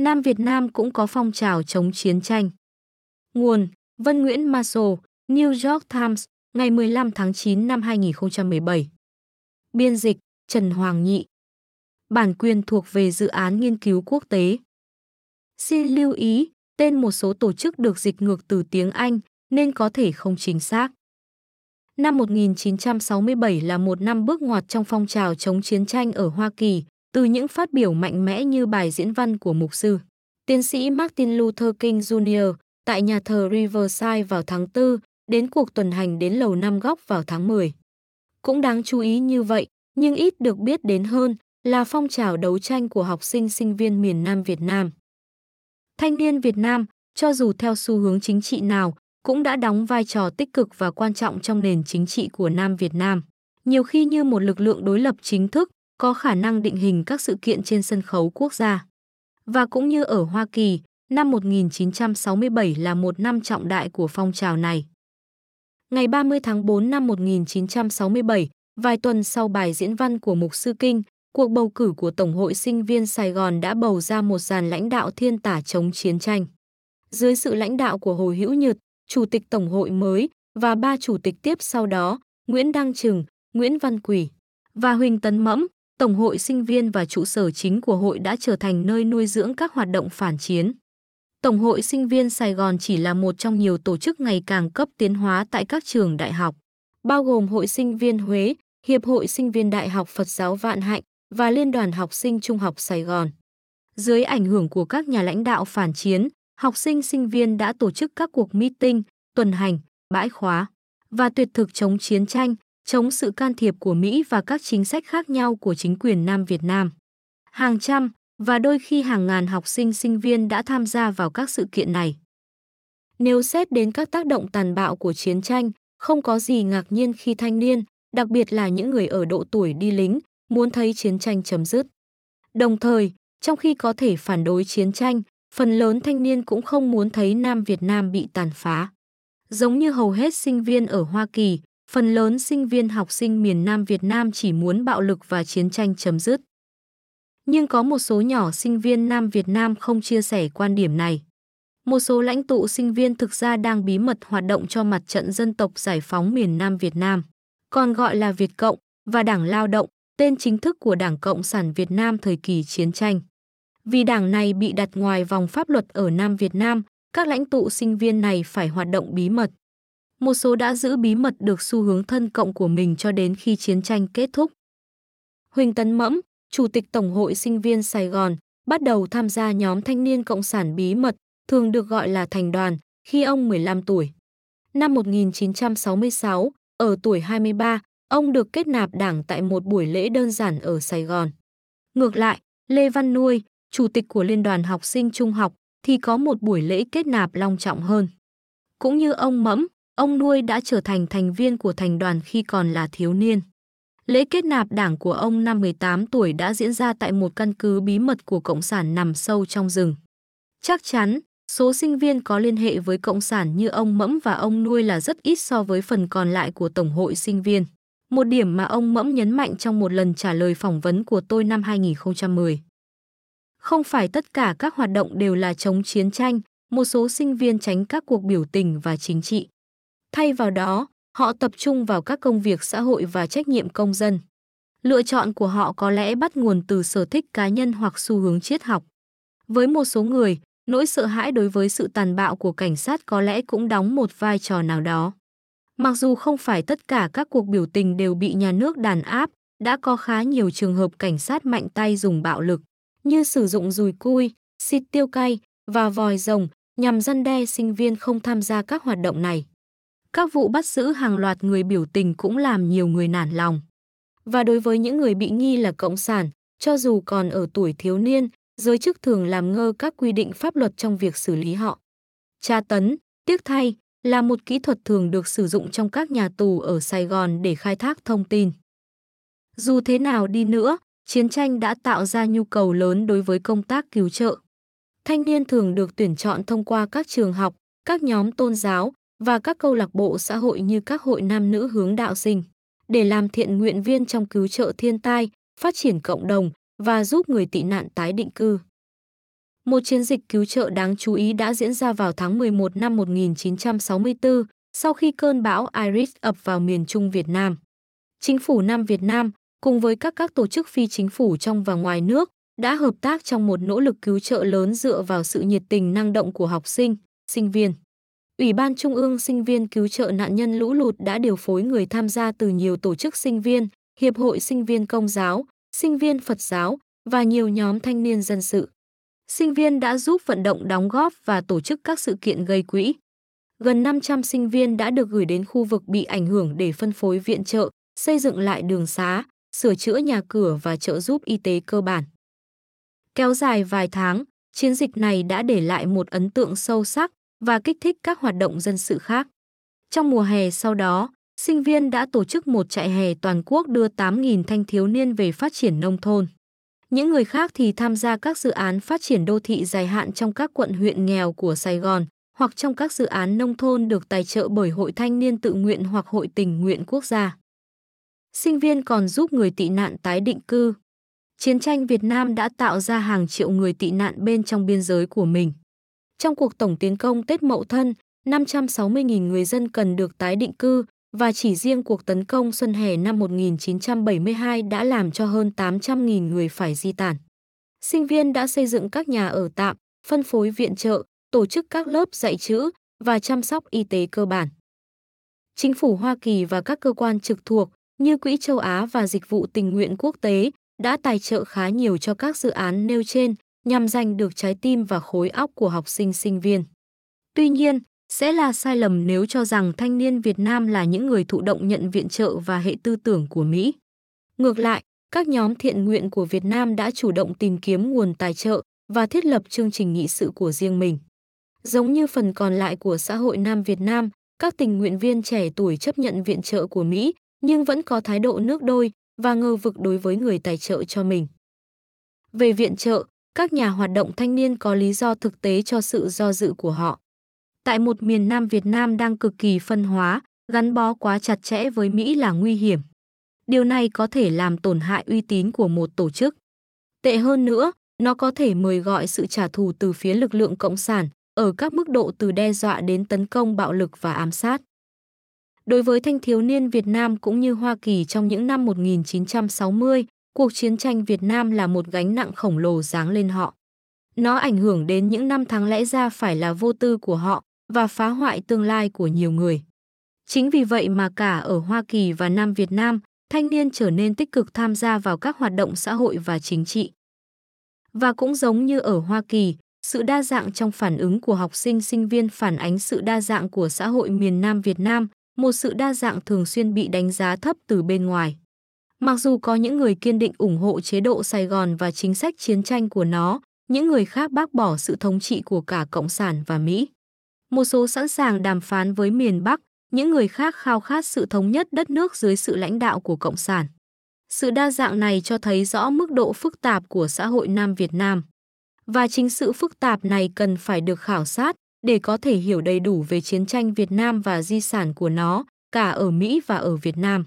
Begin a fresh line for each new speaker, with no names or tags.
Nam Việt Nam cũng có phong trào chống chiến tranh. Nguồn Vân Nguyễn Maso, New York Times, ngày 15 tháng 9 năm 2017. Biên dịch Trần Hoàng Nhị. Bản quyền thuộc về dự án nghiên cứu quốc tế. Xin lưu ý, tên một số tổ chức được dịch ngược từ tiếng Anh nên có thể không chính xác. Năm 1967 là một năm bước ngoặt trong phong trào chống chiến tranh ở Hoa Kỳ, từ những phát biểu mạnh mẽ như bài diễn văn của mục sư. Tiến sĩ Martin Luther King Jr. tại nhà thờ Riverside vào tháng 4 đến cuộc tuần hành đến Lầu Năm Góc vào tháng 10. Cũng đáng chú ý như vậy, nhưng ít được biết đến hơn là phong trào đấu tranh của học sinh sinh viên miền Nam Việt Nam. Thanh niên Việt Nam, cho dù theo xu hướng chính trị nào, cũng đã đóng vai trò tích cực và quan trọng trong nền chính trị của Nam Việt Nam, nhiều khi như một lực lượng đối lập chính thức, có khả năng định hình các sự kiện trên sân khấu quốc gia. Và cũng như ở Hoa Kỳ, năm 1967 là một năm trọng đại của phong trào này. Ngày 30 tháng 4 năm 1967, vài tuần sau bài diễn văn của Mục Sư Kinh, cuộc bầu cử của Tổng hội sinh viên Sài Gòn đã bầu ra một dàn lãnh đạo thiên tả chống chiến tranh. Dưới sự lãnh đạo của Hồ Hữu Nhật, Chủ tịch Tổng hội mới và ba chủ tịch tiếp sau đó, Nguyễn Đăng Trừng, Nguyễn Văn Quỷ và Huỳnh Tấn Mẫm, Tổng hội sinh viên và trụ sở chính của hội đã trở thành nơi nuôi dưỡng các hoạt động phản chiến. Tổng hội sinh viên Sài Gòn chỉ là một trong nhiều tổ chức ngày càng cấp tiến hóa tại các trường đại học, bao gồm Hội sinh viên Huế, Hiệp hội sinh viên Đại học Phật giáo Vạn Hạnh và Liên đoàn học sinh Trung học Sài Gòn. Dưới ảnh hưởng của các nhà lãnh đạo phản chiến, học sinh sinh viên đã tổ chức các cuộc meeting, tuần hành, bãi khóa và tuyệt thực chống chiến tranh, chống sự can thiệp của Mỹ và các chính sách khác nhau của chính quyền Nam Việt Nam. Hàng trăm và đôi khi hàng ngàn học sinh sinh viên đã tham gia vào các sự kiện này. Nếu xét đến các tác động tàn bạo của chiến tranh, không có gì ngạc nhiên khi thanh niên, đặc biệt là những người ở độ tuổi đi lính, muốn thấy chiến tranh chấm dứt. Đồng thời, trong khi có thể phản đối chiến tranh, phần lớn thanh niên cũng không muốn thấy Nam Việt Nam bị tàn phá. Giống như hầu hết sinh viên ở Hoa Kỳ, phần lớn sinh viên học sinh miền Nam Việt Nam chỉ muốn bạo lực và chiến tranh chấm dứt. Nhưng có một số nhỏ sinh viên Nam Việt Nam không chia sẻ quan điểm này. Một số lãnh tụ sinh viên thực ra đang bí mật hoạt động cho mặt trận dân tộc giải phóng miền Nam Việt Nam, còn gọi là Việt Cộng và Đảng Lao động, tên chính thức của Đảng Cộng sản Việt Nam thời kỳ chiến tranh. Vì đảng này bị đặt ngoài vòng pháp luật ở Nam Việt Nam, các lãnh tụ sinh viên này phải hoạt động bí mật. Một số đã giữ bí mật được xu hướng thân cộng của mình cho đến khi chiến tranh kết thúc. Huỳnh Tấn Mẫm, Chủ tịch Tổng hội Sinh viên Sài Gòn, bắt đầu tham gia nhóm thanh niên cộng sản bí mật, thường được gọi là thành đoàn, khi ông 15 tuổi. Năm 1966, ở tuổi 23, ông được kết nạp đảng tại một buổi lễ đơn giản ở Sài Gòn. Ngược lại, Lê Văn Nuôi, chủ tịch của Liên đoàn học sinh trung học, thì có một buổi lễ kết nạp long trọng hơn. Cũng như ông Mẫm, ông Nuôi đã trở thành thành viên của thành đoàn khi còn là thiếu niên. Lễ kết nạp đảng của ông năm 18 tuổi đã diễn ra tại một căn cứ bí mật của Cộng sản nằm sâu trong rừng. Chắc chắn, số sinh viên có liên hệ với Cộng sản như ông Mẫm và ông Nuôi là rất ít so với phần còn lại của Tổng hội sinh viên. Một điểm mà ông Mẫm nhấn mạnh trong một lần trả lời phỏng vấn của tôi năm 2010. Không phải tất cả các hoạt động đều là chống chiến tranh, một số sinh viên tránh các cuộc biểu tình và chính trị. Thay vào đó, họ tập trung vào các công việc xã hội và trách nhiệm công dân. Lựa chọn của họ có lẽ bắt nguồn từ sở thích cá nhân hoặc xu hướng triết học. Với một số người, nỗi sợ hãi đối với sự tàn bạo của cảnh sát có lẽ cũng đóng một vai trò nào đó. Mặc dù không phải tất cả các cuộc biểu tình đều bị nhà nước đàn áp, đã có khá nhiều trường hợp cảnh sát mạnh tay dùng bạo lực, như sử dụng dùi cui, xịt tiêu cay và vòi rồng nhằm răn đe sinh viên không tham gia các hoạt động này. Các vụ bắt giữ hàng loạt người biểu tình cũng làm nhiều người nản lòng. Và đối với những người bị nghi là cộng sản, cho dù còn ở tuổi thiếu niên, giới chức thường làm ngơ các quy định pháp luật trong việc xử lý họ. Tra tấn, tiếc thay, là một kỹ thuật thường được sử dụng trong các nhà tù ở Sài Gòn để khai thác thông tin. Dù thế nào đi nữa, chiến tranh đã tạo ra nhu cầu lớn đối với công tác cứu trợ. Thanh niên thường được tuyển chọn thông qua các trường học, các nhóm tôn giáo và các câu lạc bộ xã hội như các hội nam nữ hướng đạo sinh để làm thiện nguyện viên trong cứu trợ thiên tai, phát triển cộng đồng và giúp người tị nạn tái định cư. Một chiến dịch cứu trợ đáng chú ý đã diễn ra vào tháng 11 năm 1964, sau khi cơn bão Iris ập vào miền Trung Việt Nam. Chính phủ Nam Việt Nam, cùng với các các tổ chức phi chính phủ trong và ngoài nước, đã hợp tác trong một nỗ lực cứu trợ lớn dựa vào sự nhiệt tình năng động của học sinh, sinh viên. Ủy ban Trung ương Sinh viên Cứu trợ nạn nhân lũ lụt đã điều phối người tham gia từ nhiều tổ chức sinh viên, Hiệp hội Sinh viên Công giáo, Sinh viên Phật giáo và nhiều nhóm thanh niên dân sự. Sinh viên đã giúp vận động đóng góp và tổ chức các sự kiện gây quỹ. Gần 500 sinh viên đã được gửi đến khu vực bị ảnh hưởng để phân phối viện trợ, xây dựng lại đường xá, sửa chữa nhà cửa và trợ giúp y tế cơ bản. Kéo dài vài tháng, chiến dịch này đã để lại một ấn tượng sâu sắc và kích thích các hoạt động dân sự khác. Trong mùa hè sau đó, sinh viên đã tổ chức một trại hè toàn quốc đưa 8.000 thanh thiếu niên về phát triển nông thôn. Những người khác thì tham gia các dự án phát triển đô thị dài hạn trong các quận huyện nghèo của Sài Gòn hoặc trong các dự án nông thôn được tài trợ bởi Hội Thanh niên tự nguyện hoặc Hội tình nguyện quốc gia. Sinh viên còn giúp người tị nạn tái định cư. Chiến tranh Việt Nam đã tạo ra hàng triệu người tị nạn bên trong biên giới của mình. Trong cuộc tổng tiến công Tết Mậu Thân, 560.000 người dân cần được tái định cư và chỉ riêng cuộc tấn công xuân hè năm 1972 đã làm cho hơn 800.000 người phải di tản. Sinh viên đã xây dựng các nhà ở tạm, phân phối viện trợ, tổ chức các lớp dạy chữ và chăm sóc y tế cơ bản. Chính phủ Hoa Kỳ và các cơ quan trực thuộc như Quỹ châu Á và Dịch vụ tình nguyện quốc tế đã tài trợ khá nhiều cho các dự án nêu trên nhằm giành được trái tim và khối óc của học sinh sinh viên. Tuy nhiên, sẽ là sai lầm nếu cho rằng thanh niên Việt Nam là những người thụ động nhận viện trợ và hệ tư tưởng của Mỹ. Ngược lại, các nhóm thiện nguyện của Việt Nam đã chủ động tìm kiếm nguồn tài trợ và thiết lập chương trình nghị sự của riêng mình. Giống như phần còn lại của xã hội Nam Việt Nam, các tình nguyện viên trẻ tuổi chấp nhận viện trợ của Mỹ nhưng vẫn có thái độ nước đôi và ngờ vực đối với người tài trợ cho mình. Về viện trợ, các nhà hoạt động thanh niên có lý do thực tế cho sự do dự của họ. Tại một miền Nam Việt Nam đang cực kỳ phân hóa, gắn bó quá chặt chẽ với Mỹ là nguy hiểm. Điều này có thể làm tổn hại uy tín của một tổ chức. Tệ hơn nữa, nó có thể mời gọi sự trả thù từ phía lực lượng cộng sản ở các mức độ từ đe dọa đến tấn công bạo lực và ám sát. Đối với thanh thiếu niên Việt Nam cũng như Hoa Kỳ trong những năm 1960, cuộc chiến tranh Việt Nam là một gánh nặng khổng lồ giáng lên họ. Nó ảnh hưởng đến những năm tháng lẽ ra phải là vô tư của họ và phá hoại tương lai của nhiều người. Chính vì vậy mà cả ở Hoa Kỳ và Nam Việt Nam, thanh niên trở nên tích cực tham gia vào các hoạt động xã hội và chính trị. Và cũng giống như ở Hoa Kỳ, sự đa dạng trong phản ứng của học sinh sinh viên phản ánh sự đa dạng của xã hội miền Nam Việt Nam, một sự đa dạng thường xuyên bị đánh giá thấp từ bên ngoài. Mặc dù có những người kiên định ủng hộ chế độ Sài Gòn và chính sách chiến tranh của nó, những người khác bác bỏ sự thống trị của cả Cộng sản và Mỹ. Một số sẵn sàng đàm phán với miền Bắc, những người khác khao khát sự thống nhất đất nước dưới sự lãnh đạo của Cộng sản. Sự đa dạng này cho thấy rõ mức độ phức tạp của xã hội Nam Việt Nam. Và chính sự phức tạp này cần phải được khảo sát để có thể hiểu đầy đủ về chiến tranh Việt Nam và di sản của nó, cả ở Mỹ và ở Việt Nam.